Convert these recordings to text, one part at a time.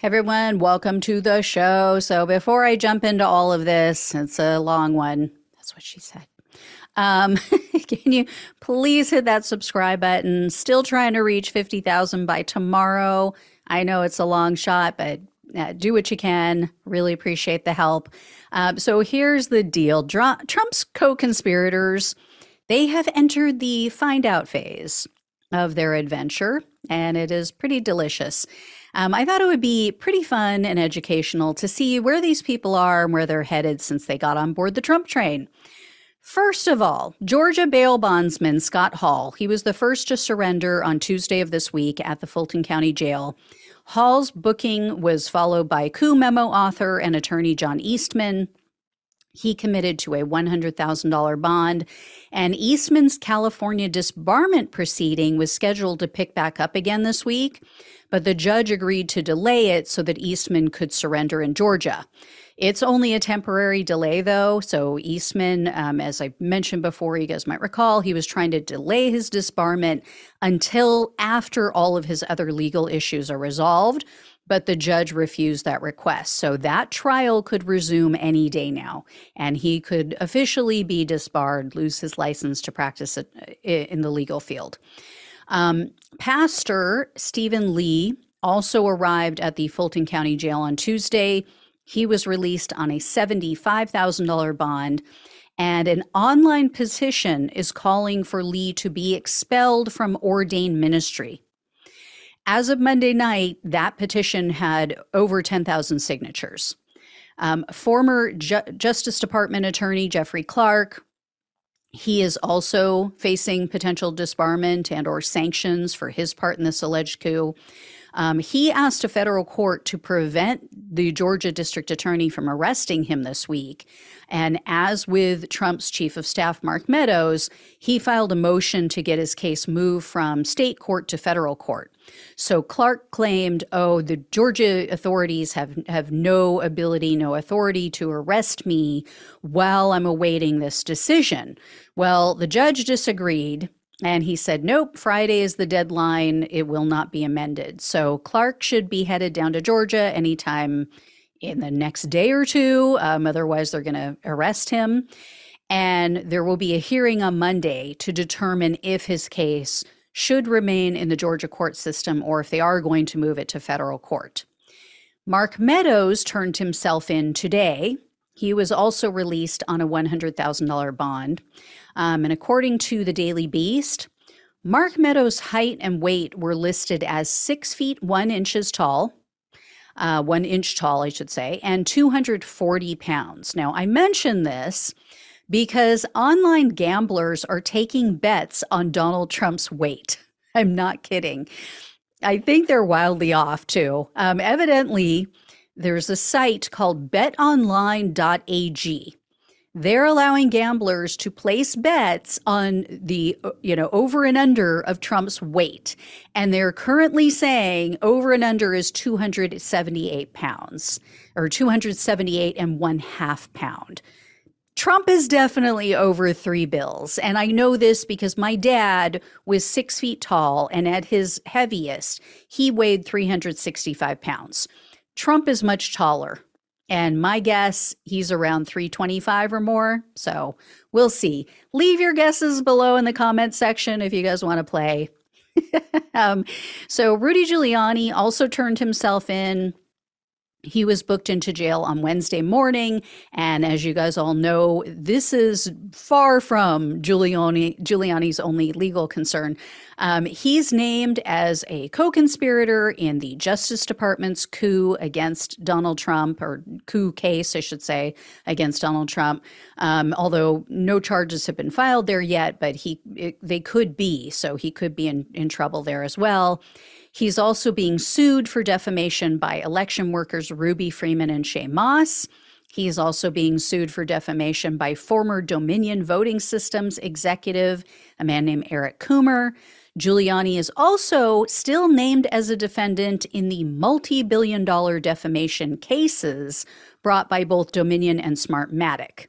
Everyone, welcome to the show. So, before I jump into all of this, it's a long one. That's what she said. Um, can you please hit that subscribe button? Still trying to reach 50,000 by tomorrow. I know it's a long shot, but uh, do what you can. Really appreciate the help. Um, so, here's the deal Trump's co conspirators, they have entered the find out phase of their adventure, and it is pretty delicious. Um, I thought it would be pretty fun and educational to see where these people are and where they're headed since they got on board the Trump train. First of all, Georgia bail bondsman Scott Hall. He was the first to surrender on Tuesday of this week at the Fulton County Jail. Hall's booking was followed by coup memo author and attorney John Eastman. He committed to a $100,000 bond, and Eastman's California disbarment proceeding was scheduled to pick back up again this week but the judge agreed to delay it so that Eastman could surrender in Georgia. It's only a temporary delay, though. So, Eastman, um, as I mentioned before, you guys might recall, he was trying to delay his disbarment until after all of his other legal issues are resolved. But the judge refused that request. So, that trial could resume any day now, and he could officially be disbarred, lose his license to practice in the legal field. Um, Pastor Stephen Lee also arrived at the Fulton County Jail on Tuesday. He was released on a $75,000 bond, and an online petition is calling for Lee to be expelled from ordained ministry. As of Monday night, that petition had over 10,000 signatures. Um, former Ju- Justice Department Attorney Jeffrey Clark he is also facing potential disbarment and or sanctions for his part in this alleged coup. Um, he asked a federal court to prevent the Georgia district attorney from arresting him this week. And as with Trump's chief of staff, Mark Meadows, he filed a motion to get his case moved from state court to federal court. So Clark claimed, oh, the Georgia authorities have, have no ability, no authority to arrest me while I'm awaiting this decision. Well, the judge disagreed and he said, nope, Friday is the deadline. It will not be amended. So Clark should be headed down to Georgia anytime in the next day or two. Um, otherwise, they're going to arrest him. And there will be a hearing on Monday to determine if his case should remain in the Georgia court system or if they are going to move it to federal court. Mark Meadows turned himself in today. He was also released on a $100,000 bond. Um, and according to the Daily Beast, Mark Meadows' height and weight were listed as six feet one inches tall, uh, one inch tall, I should say, and 240 pounds. Now, I mention this because online gamblers are taking bets on Donald Trump's weight. I'm not kidding. I think they're wildly off too. Um, evidently, there's a site called betonline.ag they're allowing gamblers to place bets on the you know over and under of Trump's weight and they're currently saying over and under is 278 pounds or 278 and one half pound Trump is definitely over three bills. And I know this because my dad was six feet tall, and at his heaviest, he weighed 365 pounds. Trump is much taller. And my guess, he's around 325 or more. So we'll see. Leave your guesses below in the comment section if you guys want to play. um, so Rudy Giuliani also turned himself in he was booked into jail on Wednesday morning. And as you guys all know, this is far from Giuliani, Giuliani's only legal concern. Um, he's named as a co conspirator in the Justice Department's coup against Donald Trump, or coup case, I should say, against Donald Trump. Um, although no charges have been filed there yet, but he it, they could be. So he could be in, in trouble there as well. He's also being sued for defamation by election workers Ruby Freeman and Shaye Moss. He's also being sued for defamation by former Dominion Voting Systems executive, a man named Eric Coomer. Giuliani is also still named as a defendant in the multi billion dollar defamation cases brought by both Dominion and Smartmatic.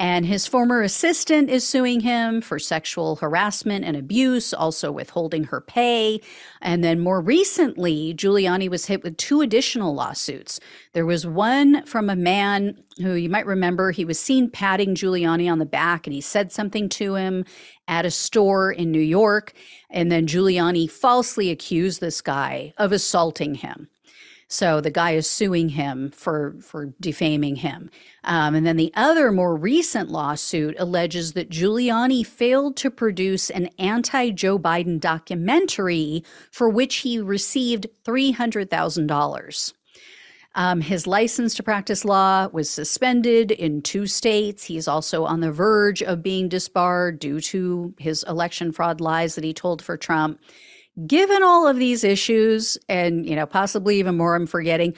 And his former assistant is suing him for sexual harassment and abuse, also withholding her pay. And then more recently, Giuliani was hit with two additional lawsuits. There was one from a man who you might remember he was seen patting Giuliani on the back and he said something to him at a store in New York. And then Giuliani falsely accused this guy of assaulting him. So the guy is suing him for for defaming him. Um, and then the other more recent lawsuit alleges that Giuliani failed to produce an anti Joe Biden documentary for which he received three hundred thousand dollars. Um, his license to practice law was suspended in two states. He's also on the verge of being disbarred due to his election fraud lies that he told for Trump given all of these issues and you know possibly even more i'm forgetting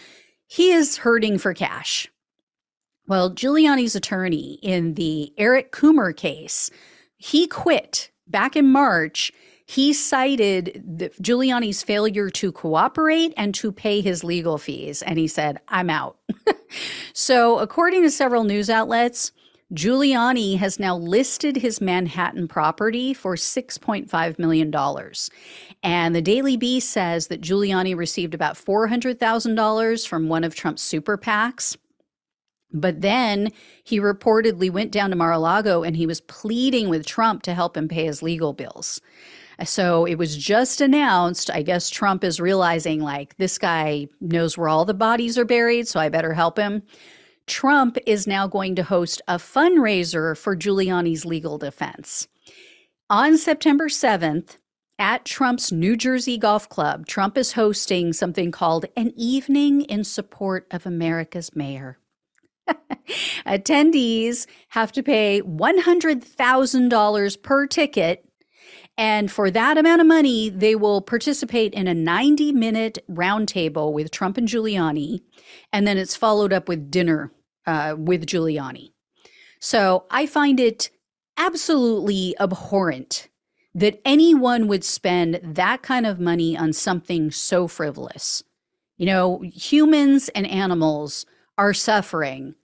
he is hurting for cash. Well giuliani's attorney in the eric coomer case he quit back in march. He cited the, giuliani's failure to cooperate and to pay his legal fees. And he said i'm out. So according to several news outlets Giuliani has now listed his Manhattan property for $6.5 million. And the Daily Beast says that Giuliani received about $400,000 from one of Trump's super PACs. But then he reportedly went down to Mar a Lago and he was pleading with Trump to help him pay his legal bills. So it was just announced. I guess Trump is realizing, like, this guy knows where all the bodies are buried, so I better help him. Trump is now going to host a fundraiser for Giuliani's legal defense. On September 7th, at Trump's New Jersey Golf Club, Trump is hosting something called an evening in support of America's mayor. Attendees have to pay $100,000 per ticket. And for that amount of money, they will participate in a 90 minute roundtable with Trump and Giuliani. And then it's followed up with dinner uh, with Giuliani. So I find it absolutely abhorrent that anyone would spend that kind of money on something so frivolous. You know, humans and animals are suffering,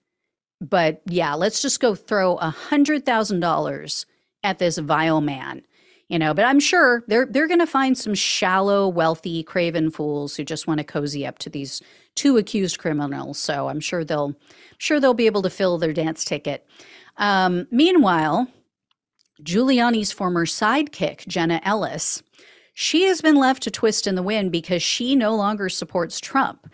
but yeah, let's just go throw a hundred thousand dollars at this vile man. You know, but I'm sure they're they're going to find some shallow, wealthy, craven fools who just want to cozy up to these two accused criminals. So I'm sure they'll sure they'll be able to fill their dance ticket. Um, meanwhile, Giuliani's former sidekick, Jenna Ellis, she has been left to twist in the wind because she no longer supports Trump.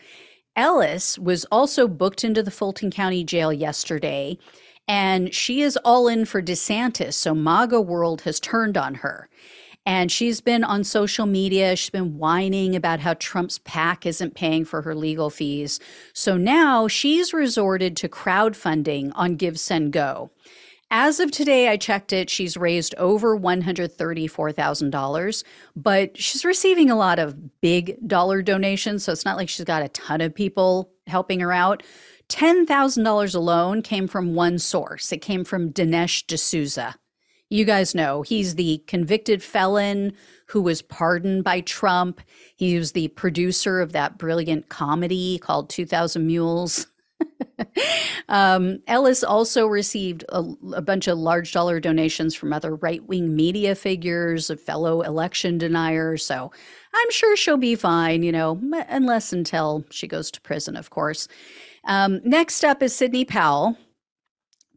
Ellis was also booked into the Fulton County Jail yesterday, and she is all in for DeSantis. So MAGA world has turned on her. And she's been on social media. She's been whining about how Trump's PAC isn't paying for her legal fees. So now she's resorted to crowdfunding on Give Send Go. As of today, I checked it. She's raised over $134,000, but she's receiving a lot of big dollar donations. So it's not like she's got a ton of people helping her out. $10,000 alone came from one source. It came from Dinesh D'Souza. You guys know he's the convicted felon who was pardoned by Trump. He was the producer of that brilliant comedy called 2000 Mules. um, Ellis also received a, a, bunch of large dollar donations from other right wing media figures, a fellow election denier. So I'm sure she'll be fine, you know, unless until she goes to prison, of course. Um, next up is Sidney Powell.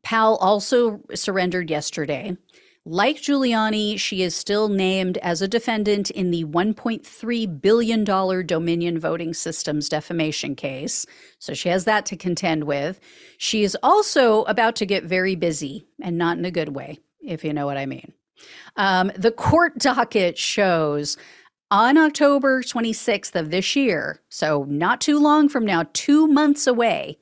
Powell also surrendered yesterday. Like Giuliani, she is still named as a defendant in the $1.3 billion Dominion voting systems defamation case. So she has that to contend with. She is also about to get very busy, and not in a good way, if you know what I mean. Um, the court docket shows on October 26th of this year, so not too long from now, two months away,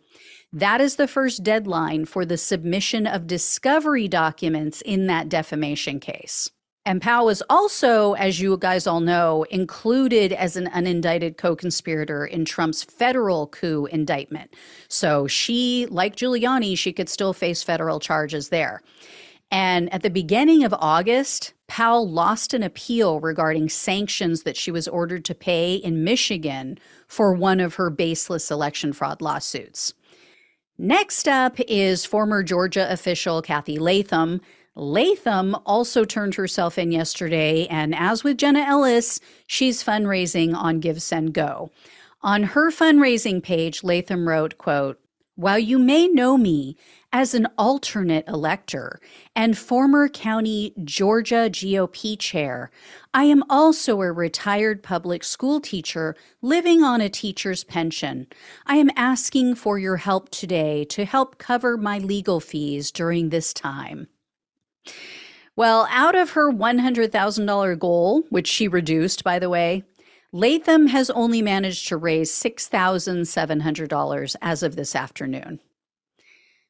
that is the first deadline for the submission of discovery documents in that defamation case. And Powell was also, as you guys all know, included as an unindicted co conspirator in Trump's federal coup indictment. So she, like Giuliani, she could still face federal charges there. And at the beginning of August, Powell lost an appeal regarding sanctions that she was ordered to pay in Michigan for one of her baseless election fraud lawsuits. Next up is former Georgia official Cathy Latham. Latham also turned herself in yesterday, and as with Jenna Ellis, she's fundraising on Give Send Go. On her fundraising page, Latham wrote, quote, while you may know me as an alternate elector and former county Georgia GOP chair, I am also a retired public school teacher living on a teacher's pension. I am asking for your help today to help cover my legal fees during this time. Well, out of her $100,000 goal, which she reduced, by the way, Latham has only managed to raise $6,700 as of this afternoon.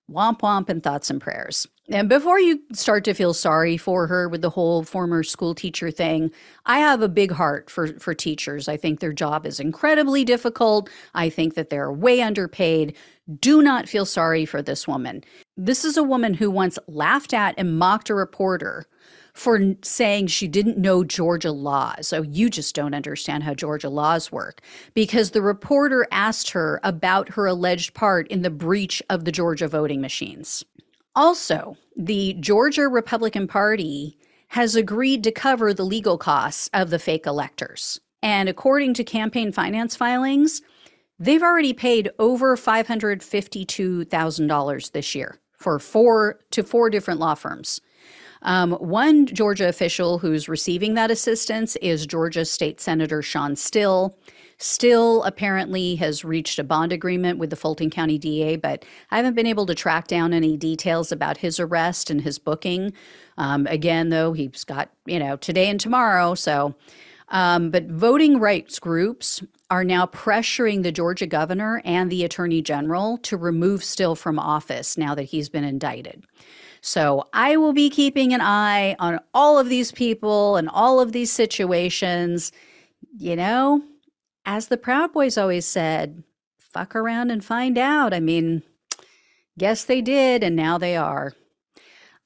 Womp womp and thoughts and prayers. And before you start to feel sorry for her with the whole former school teacher thing, I have a big heart for, for teachers. I think their job is incredibly difficult. I think that they're way underpaid. Do not feel sorry for this woman. This is a woman who once laughed at and mocked a reporter for saying she didn't know Georgia laws. So you just don't understand how Georgia laws work because the reporter asked her about her alleged part in the breach of the Georgia voting machines. Also, the Georgia Republican Party has agreed to cover the legal costs of the fake electors. And according to campaign finance filings, they've already paid over $552,000 this year for four to four different law firms. Um, one Georgia official who's receiving that assistance is Georgia State Senator Shawn Still. Still apparently has reached a bond agreement with the Fulton County DA, but I haven't been able to track down any details about his arrest and his booking. Um, again, though, he's got, you know, today and tomorrow. So, um, but voting rights groups are now pressuring the Georgia governor and the attorney general to remove Still from office now that he's been indicted. So I will be keeping an eye on all of these people and all of these situations. You know, as the Proud Boys always said, fuck around and find out. I mean, guess they did, and now they are.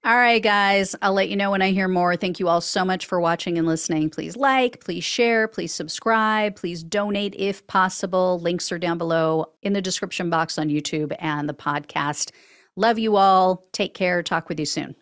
All right, guys, I'll let you know when I hear more. Thank you all so much for watching and listening. Please like, please share, please subscribe, please donate if possible. Links are down below in the description box on YouTube and the podcast. Love you all. Take care. Talk with you soon.